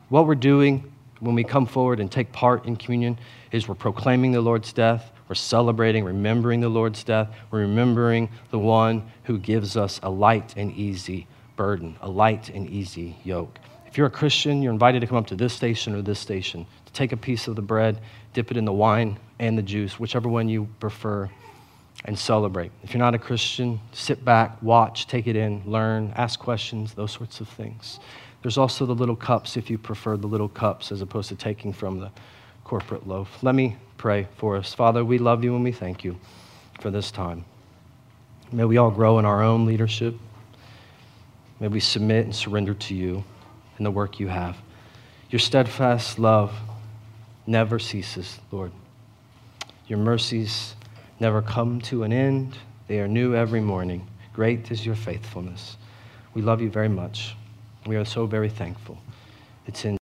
what we're doing when we come forward and take part in communion is we're proclaiming the Lord's death, we're celebrating, remembering the Lord's death, we're remembering the one who gives us a light and easy burden, a light and easy yoke. If you're a Christian, you're invited to come up to this station or this station to take a piece of the bread, dip it in the wine and the juice, whichever one you prefer, and celebrate. If you're not a Christian, sit back, watch, take it in, learn, ask questions, those sorts of things. There's also the little cups if you prefer the little cups as opposed to taking from the corporate loaf. Let me pray for us. Father, we love you and we thank you for this time. May we all grow in our own leadership. May we submit and surrender to you and the work you have. Your steadfast love never ceases, Lord. Your mercies never come to an end, they are new every morning. Great is your faithfulness. We love you very much. We are so very thankful. It's in